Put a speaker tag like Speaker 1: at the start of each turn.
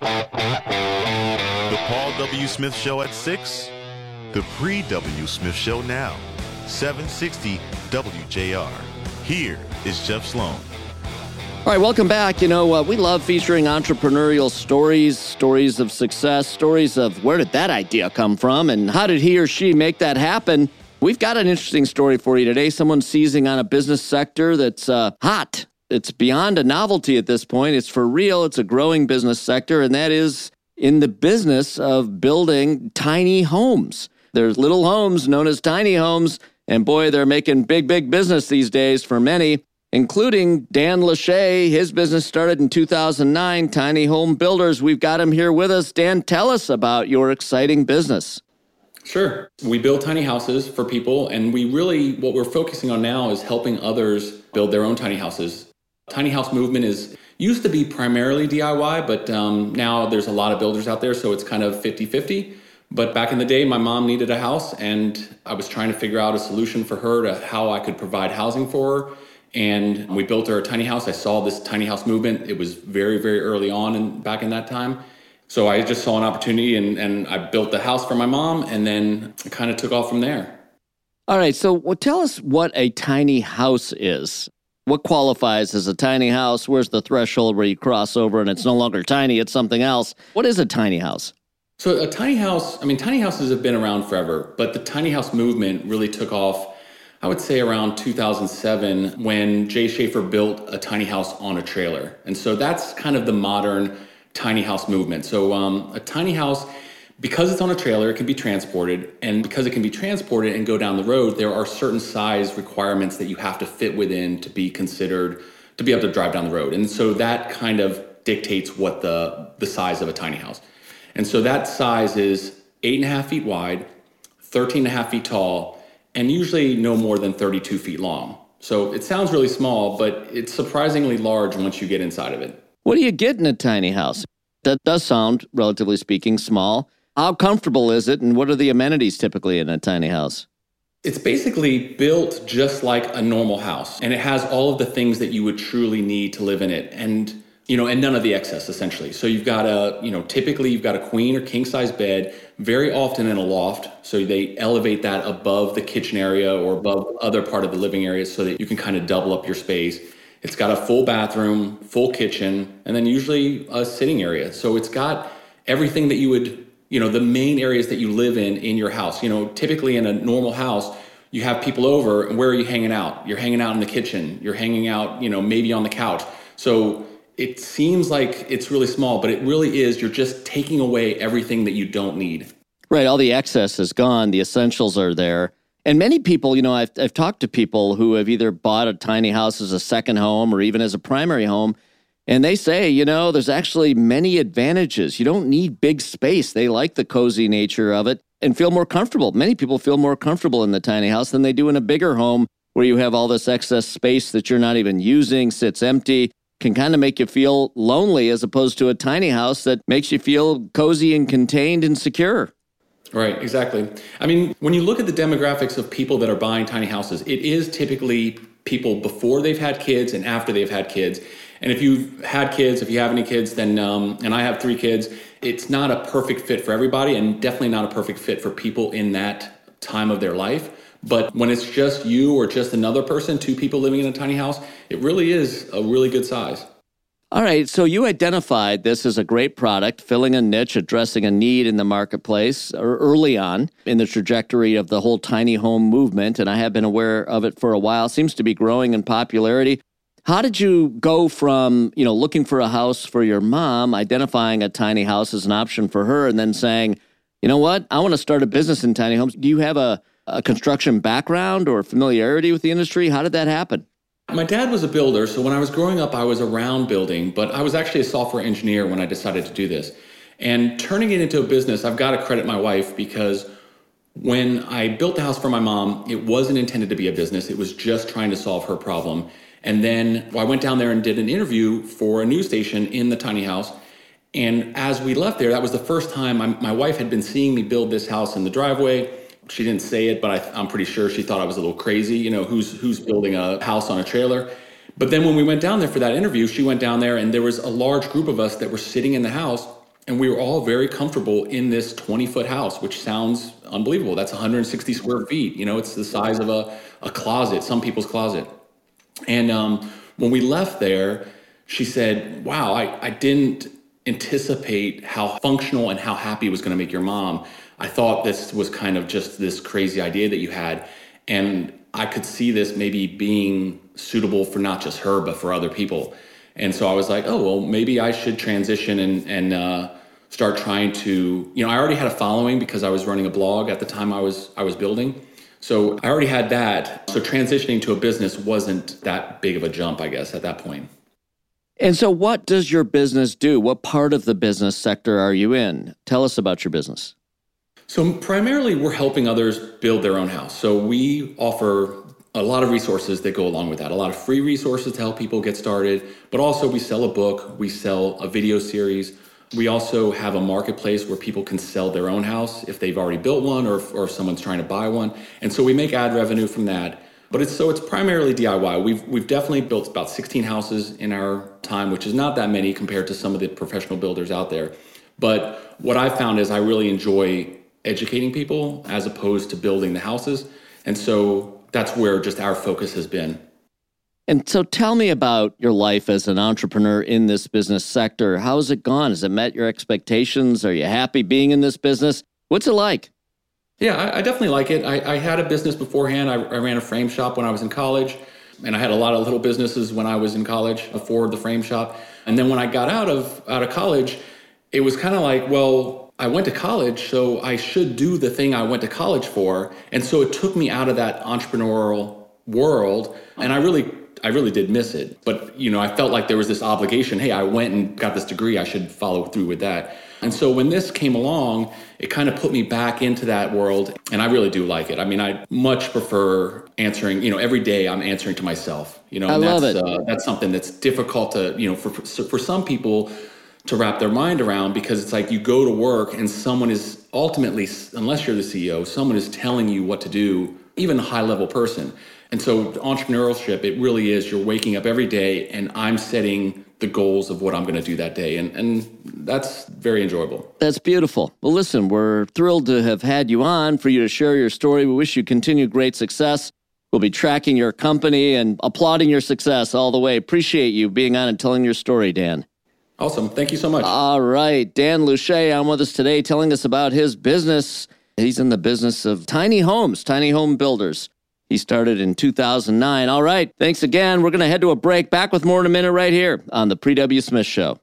Speaker 1: The Paul W. Smith Show at 6. The Paul W. Smith Show now. 760 WJR. Here is Jeff Sloan.
Speaker 2: All right, welcome back. You know, uh, we love featuring entrepreneurial stories, stories of success, stories of where did that idea come from and how did he or she make that happen. We've got an interesting story for you today. Someone seizing on a business sector that's uh, hot. It's beyond a novelty at this point. It's for real. It's a growing business sector, and that is in the business of building tiny homes. There's little homes known as tiny homes, and boy, they're making big, big business these days for many including Dan Louche. His business started in 2009, Tiny Home Builders. We've got him here with us. Dan, tell us about your exciting business.
Speaker 3: Sure. We build tiny houses for people, and we really, what we're focusing on now is helping others build their own tiny houses. Tiny house movement is used to be primarily DIY, but um, now there's a lot of builders out there, so it's kind of 50 50. But back in the day, my mom needed a house, and I was trying to figure out a solution for her to how I could provide housing for her and we built her a tiny house. I saw this tiny house movement. It was very, very early on and back in that time. So I just saw an opportunity and, and I built the house for my mom and then kind of took off from there.
Speaker 2: All right. So well, tell us what a tiny house is. What qualifies as a tiny house? Where's the threshold where you cross over and it's no longer tiny, it's something else? What is a tiny house?
Speaker 3: So, a tiny house, I mean, tiny houses have been around forever, but the tiny house movement really took off I would say around 2007 when Jay Shafer built a tiny house on a trailer. And so that's kind of the modern tiny house movement. So um, a tiny house, because it's on a trailer, it can be transported. And because it can be transported and go down the road, there are certain size requirements that you have to fit within to be considered to be able to drive down the road. And so that kind of dictates what the, the size of a tiny house. And so that size is eight and a half feet wide, 13 and a half feet tall, and usually no more than 32 feet long. So it sounds really small, but it's surprisingly large once you get inside of it.
Speaker 2: What do you get in a tiny house? That does sound, relatively speaking, small. How comfortable is it, and what are the amenities typically in a tiny house?
Speaker 3: It's basically built just like a normal house, and it has all of the things that you would truly need to live in it. And you know, and none of the excess essentially. So you've got a, you know, typically you've got a queen or king size bed, very often in a loft. So they elevate that above the kitchen area or above other part of the living area so that you can kind of double up your space. It's got a full bathroom, full kitchen, and then usually a sitting area. So it's got everything that you would, you know, the main areas that you live in in your house. You know, typically in a normal house, you have people over, and where are you hanging out? You're hanging out in the kitchen. You're hanging out, you know, maybe on the couch. So it seems like it's really small, but it really is. You're just taking away everything that you don't need.
Speaker 2: Right. All the excess is gone. The essentials are there. And many people, you know, I've, I've talked to people who have either bought a tiny house as a second home or even as a primary home. And they say, you know, there's actually many advantages. You don't need big space. They like the cozy nature of it and feel more comfortable. Many people feel more comfortable in the tiny house than they do in a bigger home where you have all this excess space that you're not even using, sits empty can kind of make you feel lonely as opposed to a tiny house that makes you feel cozy and contained and secure.
Speaker 3: Right, exactly. I mean, when you look at the demographics of people that are buying tiny houses, it is typically people before they've had kids and after they've had kids. And if you've had kids, if you have any kids, then, um, and I have three kids, it's not a perfect fit for everybody and definitely not a perfect fit for people in that time of their life. But when it's just you or just another person, two people living in a tiny house, it really is a really good size.
Speaker 2: All right, so you identified this as a great product, filling a niche, addressing a need in the marketplace early on in the trajectory of the whole tiny home movement, and I have been aware of it for a while. Seems to be growing in popularity. How did you go from, you know, looking for a house for your mom, identifying a tiny house as an option for her, and then saying, you know what, I want to start a business in tiny homes? Do you have a a construction background or familiarity with the industry? How did that happen?
Speaker 3: My dad was a builder, so when I was growing up, I was around building, but I was actually a software engineer when I decided to do this. And turning it into a business, I've got to credit my wife because when I built the house for my mom, it wasn't intended to be a business. It was just trying to solve her problem. And then I went down there and did an interview for a news station in the tiny house. And as we left there, that was the first time my, my wife had been seeing me build this house in the driveway she didn't say it, but I, am pretty sure she thought I was a little crazy. You know, who's who's building a house on a trailer? But then when we went down there for that interview, she went down there, and there was a large group of us that were sitting in the house, And we were all very comfortable in this 20 foot house, which sounds unbelievable. That's 160 square feet. You know, it's the size of a, a closet, some people's closet. And um, when we left there, she said, Wow, I, I didn't anticipate how functional and how happy it was going to make your mom. I thought this was kind of just this crazy idea that you had. And I could see this maybe being suitable for not just her, but for other people. And so I was like, oh, well, maybe I should transition and, and uh, start trying to, you know, I already had a following because I was running a blog at the time I was, I was building. So I already had that. So transitioning to a business wasn't that big of a jump, I guess, at that point.
Speaker 2: And so, what does your business do? What part of the business sector are you in? Tell us about your business.
Speaker 3: So, primarily, we're helping others build their own house. So, we offer a lot of resources that go along with that, a lot of free resources to help people get started, but also we sell a book, we sell a video series. We also have a marketplace where people can sell their own house if they've already built one or if, or if someone's trying to buy one. And so we make ad revenue from that. But it's so it's primarily DIY. We've we've definitely built about 16 houses in our time, which is not that many compared to some of the professional builders out there. But what I found is I really enjoy educating people as opposed to building the houses. And so that's where just our focus has been.
Speaker 2: And so tell me about your life as an entrepreneur in this business sector. How has it gone? Has it met your expectations? Are you happy being in this business? What's it like?
Speaker 3: Yeah, I, I definitely like it. I, I, had a business beforehand. I, I, ran a frame shop when I was in college, and I had a lot of little businesses when I was in college before the frame shop. And then when I got out of out of college, it was kind of like, well, I went to college, so I should do the thing I went to college for. And so it took me out of that entrepreneurial world, and I really I really did miss it. But you know, I felt like there was this obligation. Hey, I went and got this degree. I should follow through with that. And so when this came along, it kind of put me back into that world, and I really do like it. I mean, I much prefer answering. You know, every day I'm answering to myself. You know,
Speaker 2: I love
Speaker 3: that's,
Speaker 2: it.
Speaker 3: Uh, that's something that's difficult to you know for for some people to wrap their mind around because it's like you go to work and someone is ultimately, unless you're the CEO, someone is telling you what to do, even a high level person. And so entrepreneurship, it really is you're waking up every day and I'm setting the goals of what I'm going to do that day. And, and that's very enjoyable.
Speaker 2: That's beautiful. Well, listen, we're thrilled to have had you on for you to share your story. We wish you continued great success. We'll be tracking your company and applauding your success all the way. Appreciate you being on and telling your story, Dan.
Speaker 3: Awesome. Thank you so much.
Speaker 2: All right. Dan Louche on with us today telling us about his business. He's in the business of tiny homes, tiny home builders. He started in 2009. All right. Thanks again. We're going to head to a break. Back with more in a minute right here on The Paul W. Smith Show.